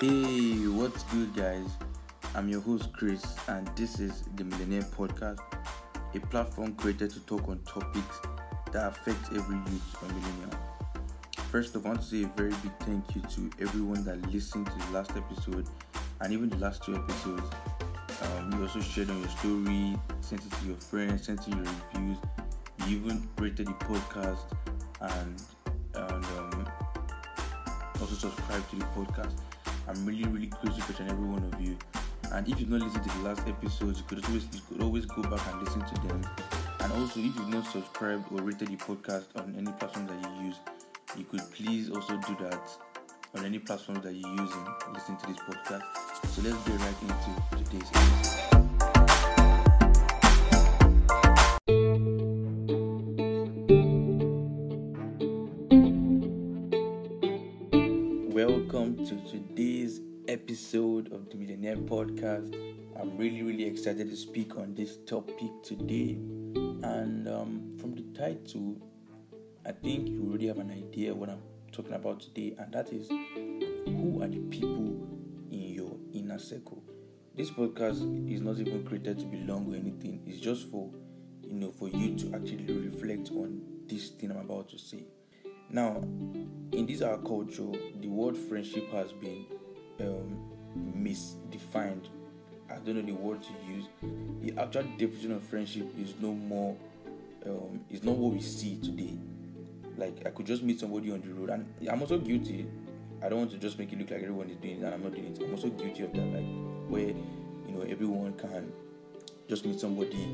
Hey, what's good, guys? I'm your host, Chris, and this is the Millionaire Podcast, a platform created to talk on topics that affect every youth or millennial. First, I want to say a very big thank you to everyone that listened to the last episode and even the last two episodes. Um, you also shared on your story, sent it to your friends, sent in your reviews. You even rated the podcast and, and um, also subscribed to the podcast. I'm really, really grateful and every one of you. And if you've not listened to the last episodes, you could always you could always go back and listen to them. And also, if you've not subscribed or rated the podcast on any platform that you use, you could please also do that on any platform that you're using. Listen to this podcast. So let's get right into today's episode. Welcome to today's episode of the Millionaire Podcast. I'm really, really excited to speak on this topic today. And um, from the title, I think you already have an idea what I'm talking about today, and that is who are the people in your inner circle. This podcast is not even created to be long or anything. It's just for you know for you to actually reflect on this thing I'm about to say. Now, in this our culture, the word friendship has been um, misdefined. I don't know the word to use. The actual definition of friendship is no more. Um, is not what we see today. Like I could just meet somebody on the road, and I'm also guilty. I don't want to just make it look like everyone is doing it, and I'm not doing it. I'm also guilty of that. Like where you know everyone can just meet somebody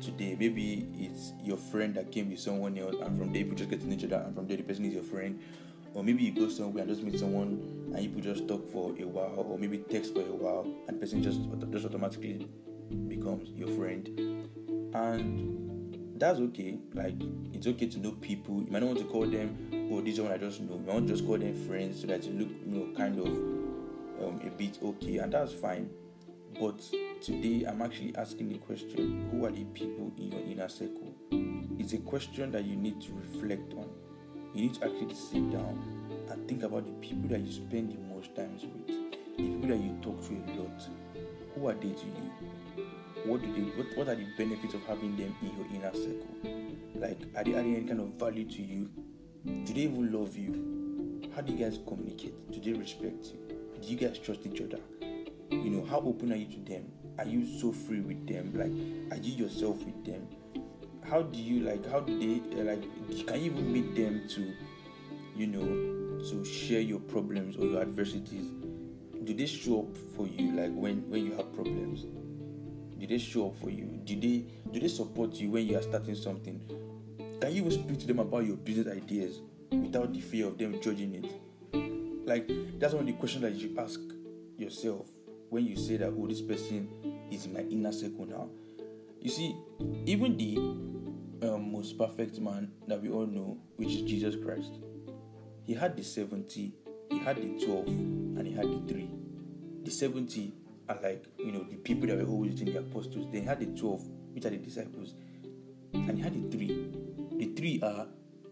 today. Maybe it's your friend that came with someone else, and from there you just get to know each other, and from there the person is your friend. Or maybe you go somewhere and just meet someone, and you just talk for a while, or maybe text for a while, and person just just automatically becomes your friend. And that's okay. Like it's okay to know people. You might not want to call them, oh, this is one I just know. You might want to just call them friends so that you look, you know, kind of um, a bit okay, and that's fine. But today I'm actually asking the question who are the people in your inner circle? It's a question that you need to reflect on. You need to actually sit down and think about the people that you spend the most times with, the people that you talk to a lot. Who are they to you? What do they what, what are the benefits of having them in your inner circle? Like are they adding any kind of value to you? Do they even love you? How do you guys communicate? Do they respect you? Do you guys trust each other? you know how open are you to them are you so free with them? Like are you yourself with them? How do you like how do they uh, like can you even meet them to you know to share your problems or your adversities? Do they show up for you like when when you have problems? Do they show up for you? Do they do they support you when you are starting something? Can you even speak to them about your business ideas without the fear of them judging it? Like that's one of the questions that you ask yourself when you say that, oh, this person is my inner circle now. You see, even the um, most perfect man that we all know, which is Jesus Christ, he had the 70, he had the 12, and he had the 3. The 70 are like, you know, the people that were always in the apostles. Then he had the 12, which are the disciples. And he had the 3. The 3 are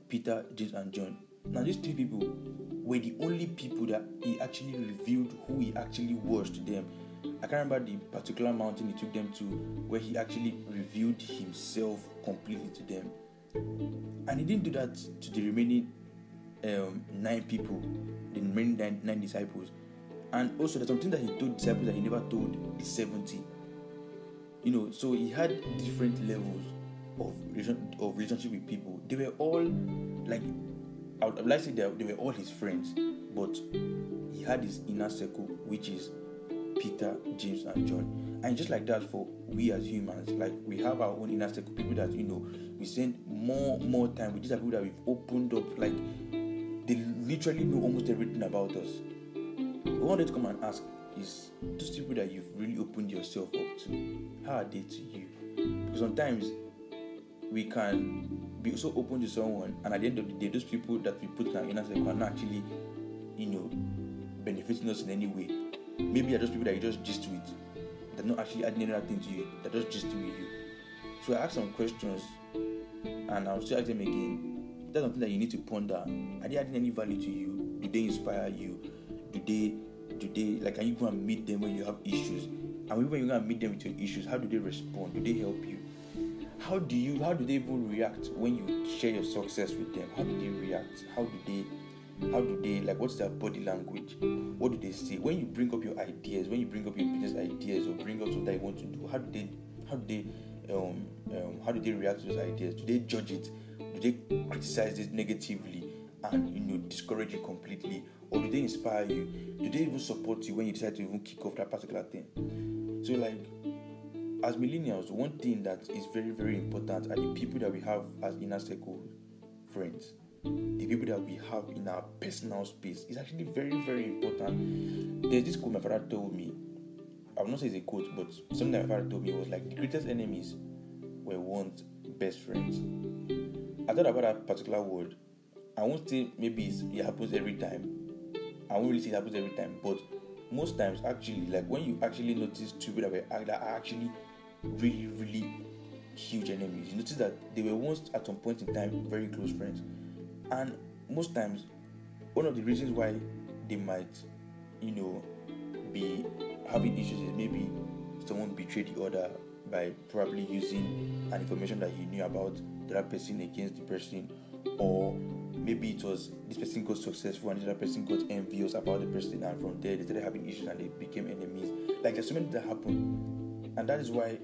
Peter, James, and John. Now, these three people were the only people that he actually revealed who he actually was to them. I can't remember the particular mountain he took them to where he actually revealed himself completely to them. And he didn't do that to the remaining um, nine people, the remaining nine, nine disciples. And also, there's something that he told disciples that he never told the 70. You know, so he had different levels of, of relationship with people. They were all like I would like to say that they were all his friends, but he had his inner circle, which is Peter, James, and John. And just like that, for we as humans, like we have our own inner circle, people that you know we spend more more time with. These are people that we've opened up, like they literally know almost everything about us. We wanted to come and ask is those people that you've really opened yourself up to, how are they to you? Because sometimes we can be so open to someone, and at the end of the day, those people that we put in our inner circle are not actually, you know, benefiting us in any way. Maybe they're just people that you just gist with. They're not actually adding anything to you. They're just gisting with you. So I asked some questions, and I'll still ask them again. That's something that you need to ponder. Are they adding any value to you? Do they inspire you? Do they do they like? Can you go and meet them when you have issues? And when you go and meet them with your issues, how do they respond? Do they help you? How do you? How do they even react when you share your success with them? How do they react? How do they? How do they like? What's their body language? What do they say when you bring up your ideas? When you bring up your business ideas or bring up something you want to do? How do they? How do they? Um, um, how do they react to those ideas? Do they judge it? Do they criticize it negatively and you know discourage you completely, or do they inspire you? Do they even support you when you decide to even kick off that particular thing? So like as millennials, one thing that is very, very important are the people that we have as inner circle friends. The people that we have in our personal space is actually very, very important. There's this quote my father told me. I will not say it's a quote, but something that my father told me was like the greatest enemies were once best friends. I thought about that particular word. I won't say maybe it happens every time. I won't really say it happens every time, but most times actually like when you actually notice two people that were that are actually really really huge enemies you notice that they were once at some point in time very close friends and most times one of the reasons why they might you know be having issues is maybe someone betrayed the other by probably using an information that he knew about the other person against the person. Or maybe it was this person got successful and the other person got envious about the person and from there they started having issues and they became enemies. Like there's so many that happen. And that is why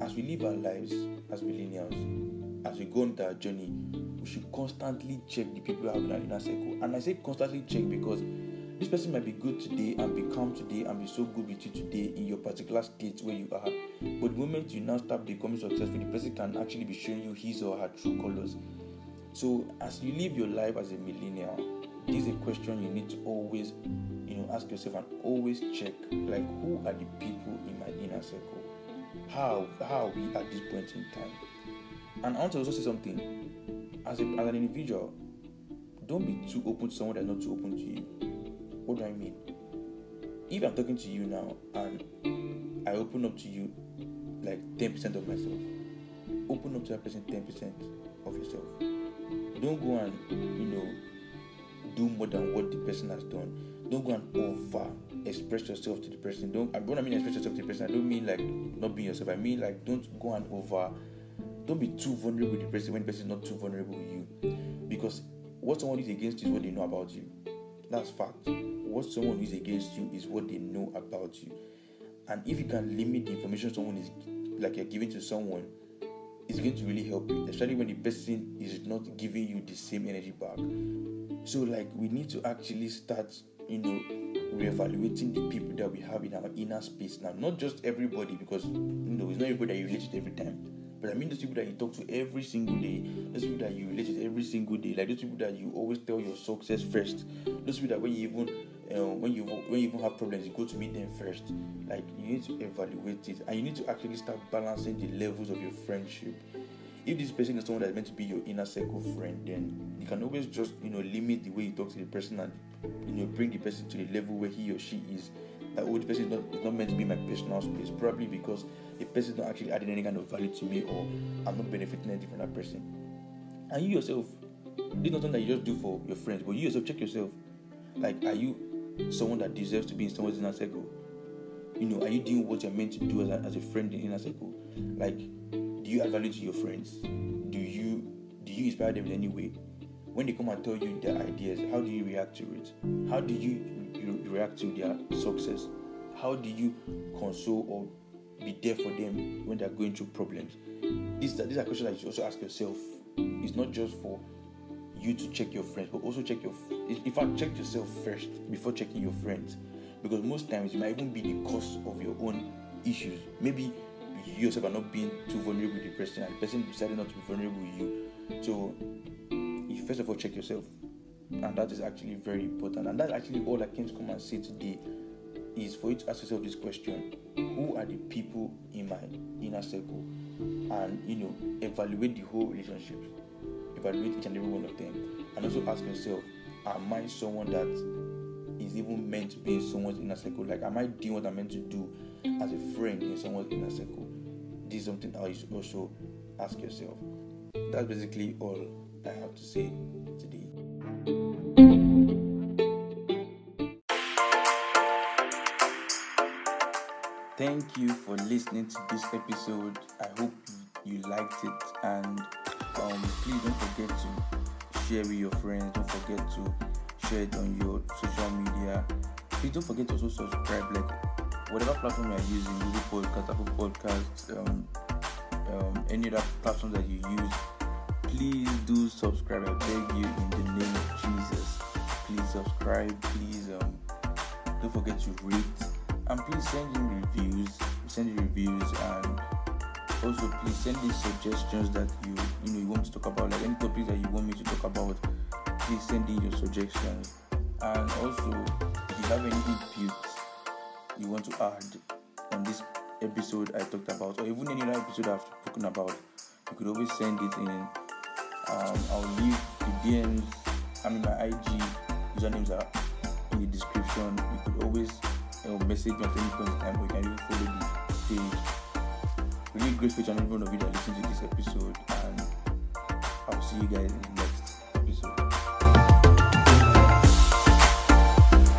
as we live our lives as millennials as we go on our journey we should constantly check the people we have in our inner circle and i say constantly check because this person might be good today and be calm today and be so good with you today in your particular state where you are but the moment you now start becoming successful the person can actually be showing you his or her true colors so as you live your life as a millennial, this is a question you need to always, you know, ask yourself and always check like who are the people in my inner circle? How how are we at this point in time? And I want to also say something. As, a, as an individual, don't be too open to someone that's not too open to you. What do I mean? If I'm talking to you now and I open up to you like 10% of myself, open up to that person 10% of yourself don't go and you know do more than what the person has done. Don't go and over express yourself to the person. Don't I mean express yourself to the person, I don't mean like not being yourself. I mean like don't go and over don't be too vulnerable with the person when the person is not too vulnerable with you. Because what someone is against you is what they know about you. That's fact. What someone is against you is what they know about you. And if you can limit the information someone is like you're giving to someone is going to really help you, especially when the person is not giving you the same energy back. So, like, we need to actually start, you know, reevaluating the people that we have in our inner space now. Not just everybody, because you know, it's not everybody that you relate to every time. But I mean those people that you talk to every single day, those people that you relate to every single day, like those people that you always tell your success first, those people that when you even um, when you when you even have problems, you go to meet them first. Like you need to evaluate it, and you need to actually start balancing the levels of your friendship. If this person is someone that's meant to be your inner circle friend, then you can always just you know limit the way you talk to the person and you know bring the person to the level where he or she is. That oh, the person is not, is not meant to be my personal space, probably because the person is not actually adding any kind of value to me, or I'm not benefiting anything from that person. And you yourself, is not something that you just do for your friends, but you yourself check yourself. Like, are you someone that deserves to be in someone's inner circle? You know, are you doing what you're meant to do as a, as a friend in inner circle? Like, do you add value to your friends? Do you do you inspire them in any way? When they come and tell you their ideas, how do you react to it? How do you, react to their success? How do you console or be there for them when they're going through problems? These, these are questions that you also ask yourself. It's not just for you to check your friends, but also check your. In fact, check yourself first before checking your friends, because most times it might even be the cause of your own issues. Maybe you yourself are not being too vulnerable with the person, and the person decided not to be vulnerable with you. So, you first of all check yourself, and that is actually very important. And that's actually all I came to come and say today is for you to ask yourself this question: Who are the people in my inner circle? And you know, evaluate the whole relationship. Evaluate each and every one of them. And also ask yourself am i someone that is even meant to be in someone's inner circle? Like am i doing what i'm meant to do as a friend in someone's inner circle? This is something i should also ask yourself. That's basically all i have to say thank you for listening to this episode. I hope you liked it, and um, please don't forget to share with your friends. Don't forget to share it on your social media. Please don't forget to also subscribe. Like whatever platform you are using, Google Podcast, Apple Podcasts, um, um, any other platform that you use, please do subscribe. I beg you in the name of Jesus. Please subscribe. Please um, don't forget to rate and please send in reviews. Send in reviews and also please send in suggestions that you you know you want to talk about, like any topics that you want me to talk about. Please send in your suggestions. And also, if you have any input you want to add on this episode I talked about, or even any other episode I've spoken about, you could always send it in. Um, I'll leave the DMs. I mean, my IG usernames are in the description. You could always you know, message me at any point in time, or you can even follow the page. Really grateful to every one of you that listened to this episode, and I'll see you guys in the next.